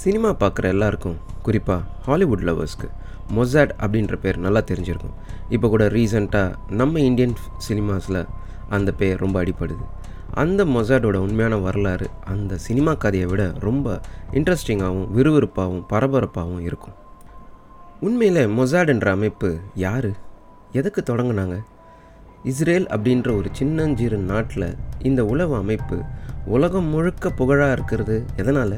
Cinema பார்க்குற எல்லாருக்கும் குறிப்பாக ஹாலிவுட் லவர்ஸ்க்கு மொசாட் அப்படின்ற பேர் நல்லா தெரிஞ்சிருக்கும். இப்போ கூட ரீசண்டாக நம்ம இந்தியன் சினிமாஸில் அந்த பேர் ரொம்ப அடிப்படுது. அந்த மொசாடோட உண்மையான வரலாறு அந்த சினிமா கதையை விட ரொம்ப இன்ட்ரெஸ்டிங்காகவும் விறுவிறுப்பாகவும் பரபரப்பாகவும் இருக்கும். உண்மையில் மொசாடுன்ற அமைப்பு யார்? எதுக்கு தொடங்கினாங்க? இஸ்ரேல் அப்படின்ற ஒரு சின்னஞ்சிறு நாட்டில் இந்த உளவு அமைப்பு உலகம் முழுக்க புகழாக இருக்கிறது எதனால்?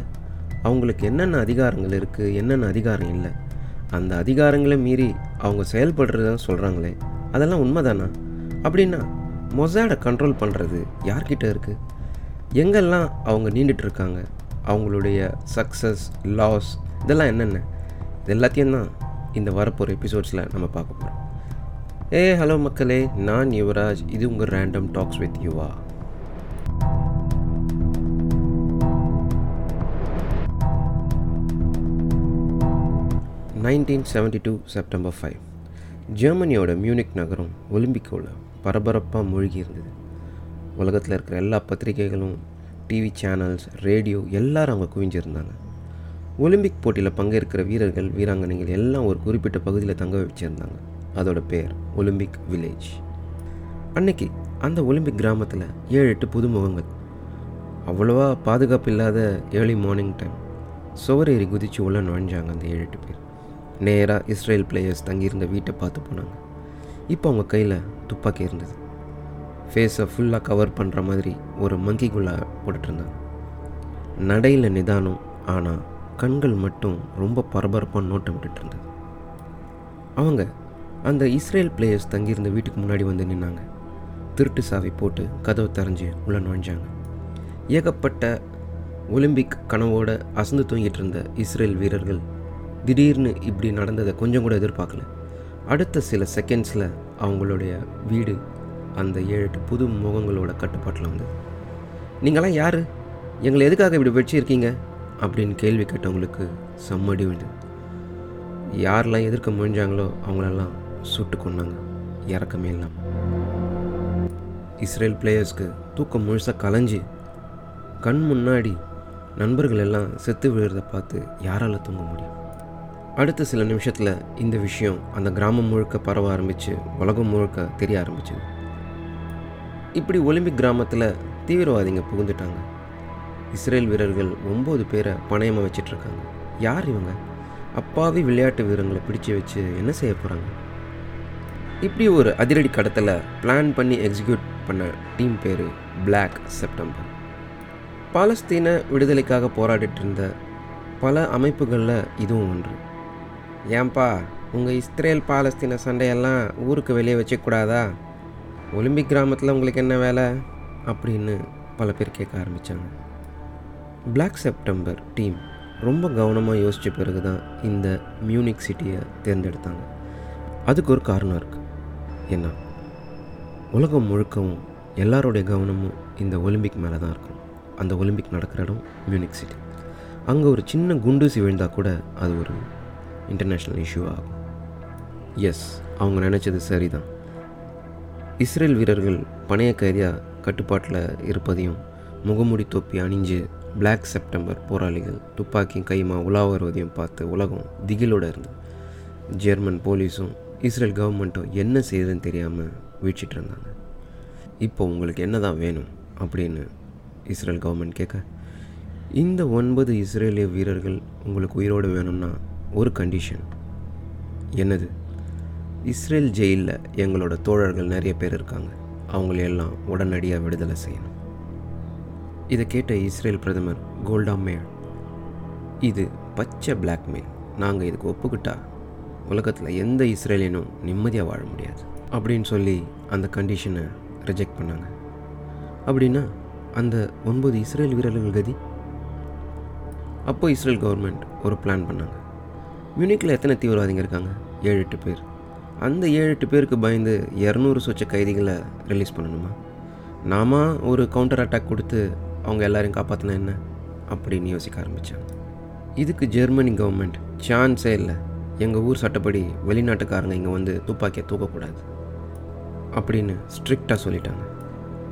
அவங்களுக்கு என்னென்ன அதிகாரங்கள் இருக்குது என்னென்ன அதிகாரம் இல்லை அந்த அதிகாரங்களை மீறி அவங்க செயல்படுறத சொல்கிறாங்களே அதெல்லாம் உண்மைதானா? அப்படின்னா மொசாடை கண்ட்ரோல் பண்ணுறது யார்கிட்ட இருக்குது எங்கெல்லாம் அவங்க நீண்டுட்டு இருக்காங்க அவங்களுடைய சக்ஸஸ் லாஸ் இதெல்லாம் என்னென்ன? இது எல்லாத்தையும் தான் இந்த வரப்போகிற எபிசோட்ஸில் நம்ம பார்க்க போகிறோம் ஏ ஹலோ மக்களே நான் யுவராஜ். இது உங்கள் random talks with Yuva. Nineteen seventy two September five ஜெர்மனியோட Munich நகரம் ஒலிம்பிக்கோவில் பரபரப்பாக மூழ்கி இருந்தது உலகத்தில் இருக்கிற எல்லா பத்திரிகைகளும் டிவி சேனல்ஸ் ரேடியோ எல்லாரும் அவங்க குவிஞ்சிருந்தாங்க. ஒலிம்பிக் போட்டியில் பங்கேற்கிற வீரர்கள் வீராங்கனைகள் எல்லாம் ஒரு குறிப்பிட்ட பகுதியில் தங்க வச்சுருந்தாங்க. அதோட பேர் ஒலிம்பிக் வில்லேஜ். அன்னைக்கு அந்த ஒலிம்பிக் கிராமத்தில் ஏழு எட்டு புதுமுகங்கள் அவ்வளோவா பாதுகாப்பு இல்லாத ஏர்லி மார்னிங் டைம் சுவரேறி குதித்து உள்ள நுழைஞ்சாங்க அந்த ஏழு எட்டு பேர். நேராக இஸ்ரேல் பிளேயர்ஸ் தங்கியிருந்த வீட்டை பார்த்து போனாங்க. இப்போ அவங்க கையில் துப்பாக்கி இருந்தது. ஃபேஸை ஃபுல்லாக கவர் பண்ணுற மாதிரி ஒரு மங்கிக்குள்ளே போட்டுட்ருந்தாங்க நடையில் நிதானம் ஆனால் கண்கள் மட்டும் ரொம்ப பரபரப்பாக நோட்டம் விட்டுட்டு இருந்தது. அவங்க அந்த இஸ்ரேல் பிளேயர்ஸ் தங்கியிருந்த வீட்டுக்கு முன்னாடி வந்து நின்னாங்க. திருட்டு சாவி போட்டு கதவை தரைஞ்சி உள்ளே நுழைஞ்சாங்க. ஏகப்பட்ட ஒலிம்பிக் கனவோடு அசந்து தூங்கிட்டு இருந்த இஸ்ரேல் வீரர்கள் திடீர்னு இப்படி நடந்ததை கொஞ்சம் கூட எதிர்பார்க்கல. அடுத்த சில செகண்ட்ஸில் அவங்களுடைய வீடு அந்த ஏழு எட்டு புது முகங்களோட கட்டுப்பாட்டில் வந்தது நீங்களாம் யார்? எங்களை எதுக்காக இப்படி வச்சிருக்கீங்க அப்படின்னு கேள்வி கேட்டவங்களுக்கு செம்மடி வந்தது யாரெல்லாம் எதிர்க்க முடிஞ்சாங்களோ அவங்களெல்லாம் சுட்டு கொண்டாங்க இறக்கமே இல்லாமல் இஸ்ரேல் பிளேயர்ஸ்க்கு தூக்கம் முழுசாக கலைஞ்சி கண் முன்னாடி நண்பர்கள் எல்லாம் செத்து விழுறத பார்த்து யாரால் தூங்க முடியும்? அடுத்த சில நிமிஷத்தில் இந்த விஷயம் அந்த கிராமம் முழுக்க பரவ ஆரம்பித்து உலகம் முழுக்க தெரிய ஆரம்பிச்சது. இப்படி ஒலிம்பிக் கிராமத்தில் தீவிரவாதிங்க புகுந்துட்டாங்க. இஸ்ரேல் வீரர்கள் ஒம்பது பேரை பணயமாக வச்சிட்ருக்காங்க. யார் இவங்க? அப்பாவி விளையாட்டு வீரங்களை பிடிச்சு வச்சு என்ன செய்ய போகிறாங்க இப்படி ஒரு அதிரடி கடத்தலை பிளான் பண்ணி எக்ஸிக்யூட் பண்ண டீம் பேர் பிளாக் செப்டம்பர் பாலஸ்தீன விடுதலைக்காக போராடிட்டு இருந்த பல அமைப்புகளில் இதுவும் ஒன்று. ஏன்பா உங்கள் இஸ்ரேல் பாலஸ்தீன சண்டையெல்லாம் ஊருக்கு வெளியே வச்சக்கூடாதா? ஒலிம்பிக் கிராமத்தில் உங்களுக்கு என்ன வேலை? அப்படின்னு பல பேர் கேட்க ஆரம்பித்தாங்க பிளாக் செப்டம்பர் டீம் ரொம்ப கவனமாக யோசித்த பிறகு தான் இந்த மியூனிக் சிட்டியை தேர்ந்தெடுத்தாங்க. அதுக்கு ஒரு காரணம் இருக்குது என்ன? உலகம் முழுக்கவும் எல்லாருடைய கவனமும் இந்த ஒலிம்பிக் மேலே தான் இருக்கும். அந்த ஒலிம்பிக் நடக்கிற இடம் மியூனிக் சிட்டி அங்கே ஒரு சின்ன குண்டூசி விழுந்தால் கூட அது ஒரு இன்டர்நேஷ்னல் இஷ்யூ ஆகும். எஸ் அவங்க நினச்சது சரிதான். இஸ்ரேல் வீரர்கள் பணைய கைதியாக கட்டுப்பாட்டில் இருப்பதையும் முகமூடி தொப்பி அணிஞ்சு பிளாக் செப்டம்பர் போராளிகள் துப்பாக்கி கைமா உலா வருவதையும் பார்த்து உலகம் திகிலோடு இருந்து ஜெர்மன் போலீஸும் இஸ்ரேல் கவர்மெண்ட்டும் என்ன செய்யுதுன்னு தெரியாமல் வீழ்ச்சிட்டு இருந்தாங்க. இப்போ உங்களுக்கு என்ன தான் வேணும் அப்படின்னு இஸ்ரேல் கவர்மெண்ட் கேட்க இந்த ஒன்பது இஸ்ரேலிய வீரர்கள் உங்களுக்கு உயிரோடு வேணும்னா ஒரு கண்டிஷன் என்னது? இஸ்ரேல் ஜெயிலில் எங்களோட தோழர்கள் நிறைய பேர் இருக்காங்க. அவங்களையெல்லாம் உடனடியாக விடுதலை செய்யணும். இதை கேட்ட இஸ்ரேல் பிரதமர் கோல்டா மேல் இது பச்சை பிளாக்மெயில் நாங்கள் இதுக்கு ஒப்புக்கிட்டா உலகத்தில் எந்த இஸ்ரேலியனும் நிம்மதியாக வாழ முடியாது. அப்படின்னு சொல்லி அந்த கண்டிஷனை ரிஜெக்ட் பண்ணாங்க. அப்படின்னா அந்த ஒன்பது இஸ்ரேல் வீரர்கள் கதி? அப்போ இஸ்ரேல் கவர்மெண்ட் ஒரு பிளான் பண்ணாங்க. மியூனிக்கில் எத்தனை தீவிரவாதிங்க இருக்காங்க? ஏழு எட்டு பேர். அந்த ஏழு எட்டு பேருக்கு பயந்து இரநூறு சொச்ச கைதிகளை ரிலீஸ் பண்ணணுமா? நாம ஒரு கவுண்டர் அட்டாக் கொடுத்து அவங்க எல்லாரையும் காப்பாற்றினா என்ன? அப்படின்னு யோசிக்க ஆரம்பித்தாங்க இதுக்கு ஜெர்மனி கவர்மெண்ட் சான்ஸே இல்லை. எங்கள் ஊர் சட்டப்படி வெளிநாட்டுக்காரங்க இங்கே வந்து துப்பாக்கியை தூக்கக்கூடாது. அப்படின்னு ஸ்ட்ரிக்டாக சொல்லிட்டாங்க.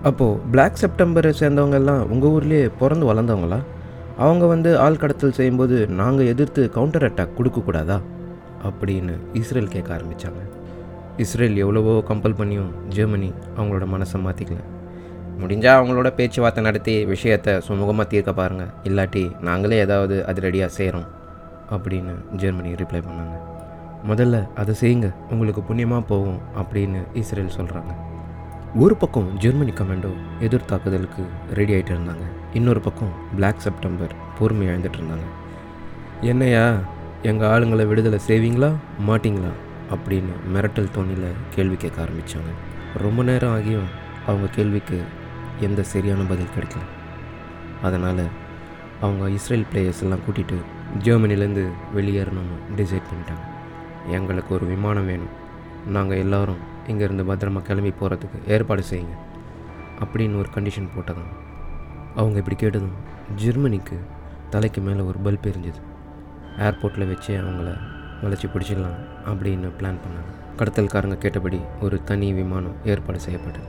அப்போது பிளாக் செப்டம்பரை சேர்ந்தவங்க எல்லாம் உங்கள் ஊர்லேயே பிறந்து வளர்ந்தவங்களா? அவங்க வந்து ஆள் கடத்தல் செய்யும்போது நாங்கள் எதிர்த்து கவுண்டர் அட்டாக் கொடுக்கக்கூடாதா? அப்படின்னு இஸ்ரேல் கேட்க ஆரம்பித்தாங்க இஸ்ரேல் எவ்வளவோ கம்பல் பண்ணியும் ஜெர்மனி அவங்களோட மனசை மாற்றிக்கல முடிஞ்சால் அவங்களோட பேச்சுவார்த்தை நடத்தி விஷயத்தை சுமூகமாக தீர்க்க பாருங்கள் இல்லாட்டி நாங்களே ஏதாவது அதிரடியாக செய்கிறோம் அப்படின்னு ஜெர்மனி ரிப்ளை பண்ணாங்க. முதல்ல அதை செய்யுங்க உங்களுக்கு புண்ணியமாக போகும் அப்படின்னு இஸ்ரேல் சொல்கிறாங்க ஒரு பக்கம் ஜெர்மனி கமாண்டோ எதிர் தாக்குதலுக்கு ரெடி ஆகிட்டு இருந்தாங்க. இன்னொரு பக்கம் பிளாக் செப்டம்பர் பொறுமை இழந்துட்டு இருந்தாங்க. என்னையா எங்கள் ஆளுங்களை விடுதலை செய்வீங்களா மாட்டிங்களா? அப்படின்னு மிரட்டல் தோணியில் கேள்வி கேட்க ஆரம்பித்தாங்க ரொம்ப நேரம் ஆகியும் அவங்க கேள்விக்கு எந்த சரியான பதில் கிடைக்கல. அதனால் அவங்க இஸ்ரேல் பிளேயர்ஸ் எல்லாம் கூட்டிகிட்டு ஜெர்மனிலேருந்து வெளியேறணும்னு டிசைட் பண்ணிட்டாங்க. எங்களுக்கு ஒரு விமானம் வேணும். நாங்கள் எல்லோரும் இங்கேருந்து பத்திரமா கிளம்பி போகிறதுக்கு ஏற்பாடு செய்யுங்க அப்படின்னு ஒரு கண்டிஷன் போட்டதும் அவங்க இப்படி கேட்டதும் ஜெர்மனிக்கு தலைக்கு மேலே ஒரு பல்ப் எரிஞ்சுது ஏர்போர்ட்டில் வச்சு அவங்கள வளைச்சி பிடிச்சிடலாம் அப்படின்னு பிளான் பண்ணாங்க. கடத்தல்காரங்க கேட்டபடி ஒரு தனி விமானம் ஏற்பாடு செய்யப்பட்டது.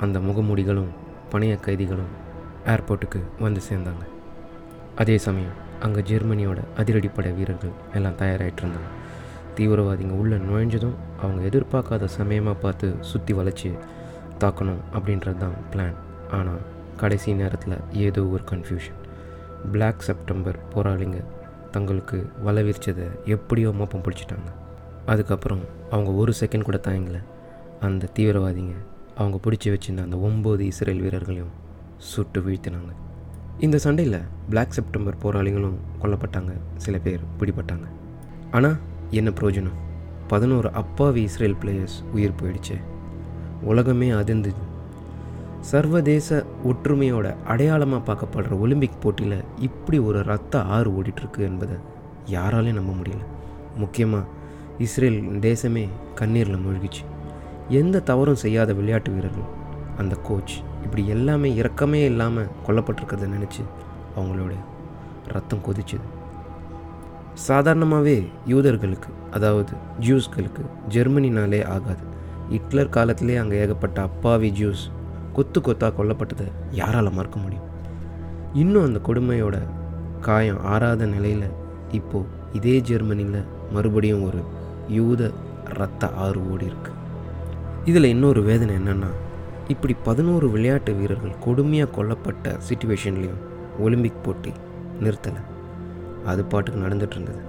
அந்த முகமூடிகளும் பணைய கைதிகளும் ஏர்போர்ட்டுக்கு வந்து சேர்ந்தாங்க. அதே சமயம் அங்கே ஜெர்மனியோட அதிரடிப்படை வீரர்கள் எல்லாம் தயாராகிட்டு இருந்தாங்க தீவிரவாதிங்க உள்ளே நுழைஞ்சதும் அவங்க எதிர்பார்க்காத சமயமாக பார்த்து சுற்றி வளைச்சி தாக்கணும் அப்படின்றது தான் பிளான் ஆனால் கடைசி நேரத்தில் ஏதோ ஒரு கன்ஃபியூஷன் பிளாக் செப்டம்பர் போராளிங்க தங்களுக்கு வளவிரிச்சதை எப்படியோ மோப்பம் பிடிச்சிட்டாங்க. அதுக்கப்புறம் அவங்க ஒரு செகண்ட் கூட தயங்கல அந்த தீவிரவாதிங்க அவங்க பிடிச்சி வச்சிருந்த அந்த ஒம்பது இஸ்ரேல் வீரர்களையும் சுட்டு வீழ்த்தினாங்க. இந்த சண்டையில் பிளாக் செப்டம்பர் போராளிகளும் கொல்லப்பட்டாங்க. சில பேர் பிடிபட்டாங்க. ஆனால் என்ன பிரயோஜனம் பதினோரு அப்பாவி இஸ்ரேல் பிளேயர்ஸ் உயிர் போயிடுச்சு. உலகமே அதிர்ந்தது. சர்வதேச ஒற்றுமையோட அடையாளமாக பார்க்கப்படுற ஒலிம்பிக் போட்டியில் இப்படி ஒரு ரத்த ஆறு ஓடிட்டுருக்கு என்பதை யாராலையும் நம்ப முடியல. முக்கியமாக இஸ்ரேல் தேசமே கண்ணீரில் மூழ்கிச்சு. எந்த தவறும் செய்யாத விளையாட்டு வீரர்கள் அந்த கோச் இப்படி எல்லாமே இறக்கமே இல்லாமல் கொல்லப்பட்டிருக்கிறத நினச்சி அவங்களோட ரத்தம் கொதிச்சுது. சாதாரணமாகவே யூதர்களுக்கு அதாவது ஜூஸ்களுக்கு ஜெர்மனினாலே ஆகாது. ஹிட்லர் காலத்திலே அங்கே ஏகப்பட்ட அப்பாவி ஜூஸ் கொத்து கொத்தாக கொல்லப்பட்டதை யாரால் மறக்க முடியும்? இன்னும் அந்த கொடுமையோட காயம் ஆறாத நிலையில் இப்போது இதே ஜெர்மனியில் மறுபடியும் ஒரு யூத ரத்த ஆறு ஓடி இருக்கு. இதில் இன்னொரு வேதனை என்னென்னா இப்படி பதினோரு விளையாட்டு வீரர்கள் கொடுமையாக கொல்லப்பட்ட சுச்சுவேஷன்லேயும் ஒலிம்பிக் போட்டி நிறுத்தலை. அது பாட்டுக்கு நடந்துட்டு இருந்தது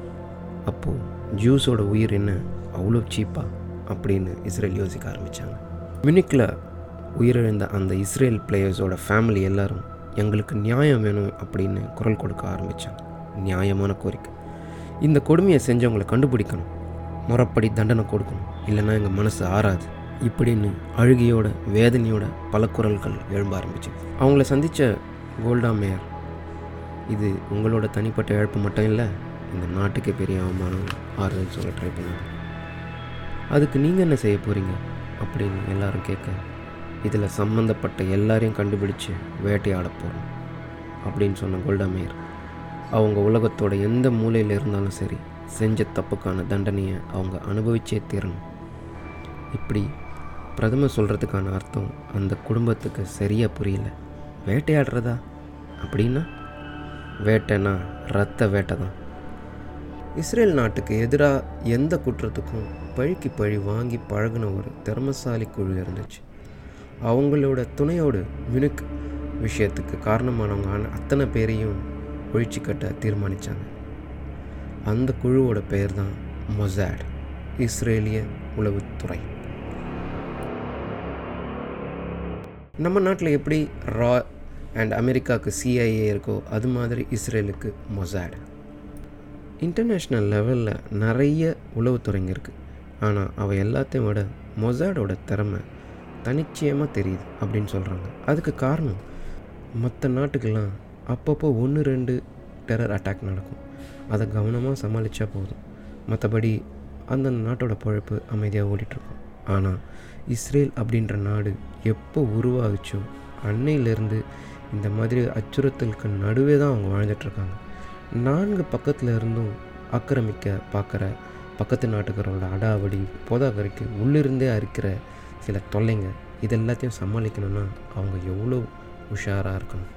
அப்போது ஜூஸோட உயிர் என்ன? அவ்வளோ சீப்பா? அப்படின்னு இஸ்ரேல் யோசிக்க ஆரம்பித்தாங்க மினிக்கில் உயிரிழந்த அந்த இஸ்ரேல் பிளேயர்ஸோட ஃபேமிலி எல்லாரும் எங்களுக்கு நியாயம் வேணும் அப்படின்னு குரல் கொடுக்க ஆரம்பித்தாங்க நியாயமான கோரிக்கை. இந்த கொடுமையை செஞ்சவங்களை கண்டுபிடிக்கணும். முறப்படி தண்டனை கொடுக்கணும். இல்லைன்னா எங்கள் மனசு ஆறாது. இப்படின்னு அழுகையோட வேதனையோட பல குரல்கள் எழும்ப ஆரம்பிச்சு அவங்கள சந்தித்த கோல்டா மேயர் இது உங்களோட தனிப்பட்ட இழப்பு மட்டும் இல்லை இந்த நாட்டுக்கே பெரிய அவமானம் ஆறுதல் சொல்ல ட்ரை பண்ணாங்க. அதுக்கு நீங்கள் என்ன செய்ய போகிறீங்க அப்படின்னு எல்லாரும் கேட்க இதில் சம்மந்தப்பட்ட எல்லாரையும் கண்டுபிடிச்சு வேட்டையாட போகிறோம் அப்படின்னு சொன்ன கோல்டாமேயர் அவங்க உலகத்தோட எந்த மூலையில் இருந்தாலும் சரி செஞ்ச தப்புக்கான தண்டனையை அவங்க அனுபவிச்சே தீரணும். இப்படி பிரதமர் சொல்கிறதுக்கான அர்த்தம் அந்த குடும்பத்துக்கு சரியாக புரியல. வேட்டையாடுறதா? அப்படின்னா வேட்டைனா ரத்த வேட்டை தான். இஸ்ரேல் நாட்டுக்கு எதிராக எந்த குற்றத்துக்கும் பழிக்கு பழி வாங்கி பழகின ஒரு திறமசாலி குழு இருந்துச்சு. அவங்களோட துணையோடு மினுக் விஷயத்துக்கு காரணமானவங்க அத்தனை பேரையும் ஒழிச்சு கட்ட தீர்மானித்தாங்க அந்த குழுவோட பெயர் தான் மொசாட் இஸ்ரேலிய உளவுத்துறை. நம்ம நாட்டில் எப்படி ரா அண்ட் அமெரிக்காவுக்கு சிஐஏ இருக்கோ அது மாதிரி இஸ்ரேலுக்கு மொசாட். இன்டர்நேஷ்னல் லெவலில் நிறைய உளவுத்துறைங்க இருக்குது ஆனால் அவள் எல்லாத்தையும் விட மொசாடோட திறமை தனிச்சயமாக தெரியுது அப்படின்னு சொல்கிறாங்க அதுக்கு காரணம் மற்ற நாட்டுக்கெல்லாம் அப்பப்போ ஒன்று ரெண்டு டெரர் அட்டாக் நடக்கும். அதை கவனமாக சமாளித்தா போதும். மற்றபடி அந்தந்த நாட்டோட பழப்பு அமைதியாக ஓடிட்டுருக்கும். ஆனால் இஸ்ரேல் அப்படின்ற நாடு எப்போ உருவாகுச்சோ அன்னையிலேருந்து இந்த மாதிரி அச்சுறுத்தலுக்கு நடுவே தான் அவங்க வாழ்ந்துட்டுருக்காங்க. நான்கு பக்கத்தில் இருந்தும் ஆக்கிரமிக்க பார்க்குற பக்கத்து நாட்டுக்காரோட அடாவடி போதாகரிக்கு உள்ளிருந்தே அரிக்கிற சில தொல்லைங்க இது எல்லாத்தையும் சமாளிக்கணும்னா அவங்க எவ்வளோ உஷாராக இருக்கணும்.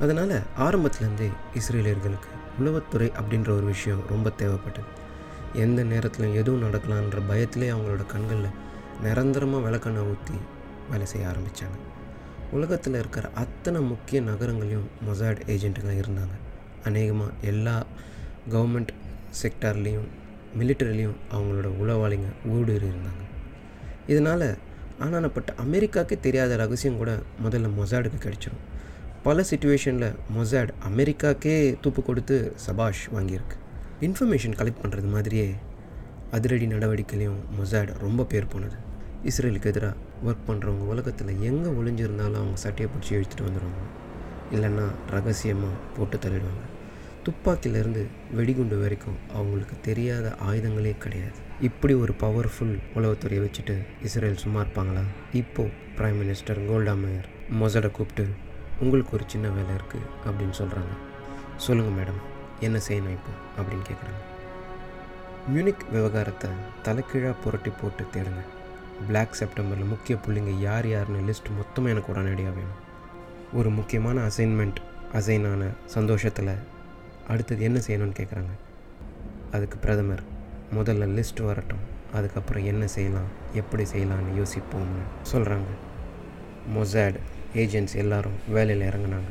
அதனால் ஆரம்பத்துலேருந்தே இஸ்ரேலியர்களுக்கு உளவுத்துறை அப்படின்ற ஒரு விஷயம் ரொம்ப தேவைப்பட்டது. எந்த நேரத்தில் எதுவும் நடக்கலான்ற பயத்திலே அவங்களோட கண்களில் நிரந்தரமாக விளக்கண்ணை ஊற்றி வேலை செய்ய ஆரம்பித்தாங்க உலகத்தில் இருக்கிற அத்தனை முக்கிய நகரங்களையும் மொசாட் ஏஜென்ட்டுங்க இருந்தாங்க. அநேகமாக எல்லா கவர்மெண்ட் செக்டார்லேயும் மிலிட்டரிலையும் அவங்களோட உளவாளிங்க ஊடுருவி இருந்தாங்க. இதனால் ஆனானப்பட்ட அமெரிக்காவுக்கே தெரியாத ரகசியம் கூட முதல்ல மொசாடுக்கு கிடைச்சிரும். பல சுச்சுவேஷனில் மொசாட் அமெரிக்காக்கே தூப்பு கொடுத்து சபாஷ் வாங்கியிருக்கு. இன்ஃபர்மேஷன் கலெக்ட் பண்ணுறது மாதிரியே அதிரடி நடவடிக்கையிலையும் மொசாட் ரொம்ப பேர் போனது. இஸ்ரேலுக்கு எதிராக ஒர்க் பண்ணுறவங்க உலகத்தில் எங்கே ஒளிஞ்சிருந்தாலும் அவங்க சட்டையை பிடிச்சி இழுத்துட்டு வந்துடுவாங்க இல்லைன்னா ரகசியமாக போட்டு தள்ளிடுவாங்க. துப்பாக்கியிலேருந்து வெடிகுண்டு வரைக்கும் அவங்களுக்கு தெரியாத ஆயுதங்களே கிடையாது. இப்படி ஒரு பவர்ஃபுல் உளவுத்துறையை வச்சுட்டு இஸ்ரேல் சும்மா இருப்பாங்களா? இப்போது ப்ரைம் மினிஸ்டர் கோல்டா மேயர் மொசடை கூப்பிட்டு உங்களுக்கு ஒரு சின்ன வேலை இருக்குது அப்படின்னு சொல்கிறாங்க சொல்லுங்கள் மேடம் என்ன செய்யணும் இப்போ? அப்படின்னு கேட்குறாங்க மியூனிக் விவகாரத்தை தலைக்கீழாக புரட்டி போட்டு தேடுங்க. பிளாக் செப்டம்பரில் முக்கிய புள்ளிங்க யார் யாருன்னு லிஸ்ட் மொத்தமாக எனக்கு உடனடியாக வேணும். ஒரு முக்கியமான அசைன்மெண்ட் அசைன் ஆன சந்தோஷத்தில் அடுத்தது என்ன செய்யணும்னு கேட்குறாங்க அதுக்கு பிரதமர் முதல்ல லிஸ்ட் வரட்டும். அதுக்கப்புறம் என்ன செய்யலாம் எப்படி செய்யலாம்னு யோசிப்போம்னு சொல்கிறாங்க மொசாட் ஏஜென்ட்ஸ் எல்லாரும் வேலையில் இறங்குனாங்க.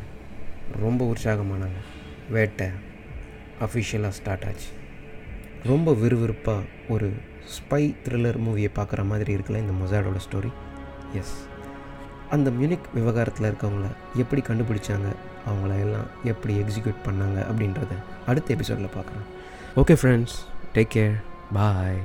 ரொம்ப உற்சாகமானாங்க. வேட்டை அஃபிஷியலாக ஸ்டார்ட் ஆச்சு. ரொம்ப விறுவிறுப்பாக ஒரு ஸ்பை த்ரில்லர் மூவியை பார்க்குற மாதிரி இருக்குல்ல இந்த மொசாடோட ஸ்டோரி எஸ் அந்த மியூனிக் விவகாரத்தில் இருக்கவங்கள எப்படி கண்டுபிடிச்சாங்க? அவங்கள எல்லாம் எப்படி எக்ஸிக்யூட் பண்ணாங்க? அப்படின்றத அடுத்த எபிசோடில் பார்க்குறேன் okay friends take care bye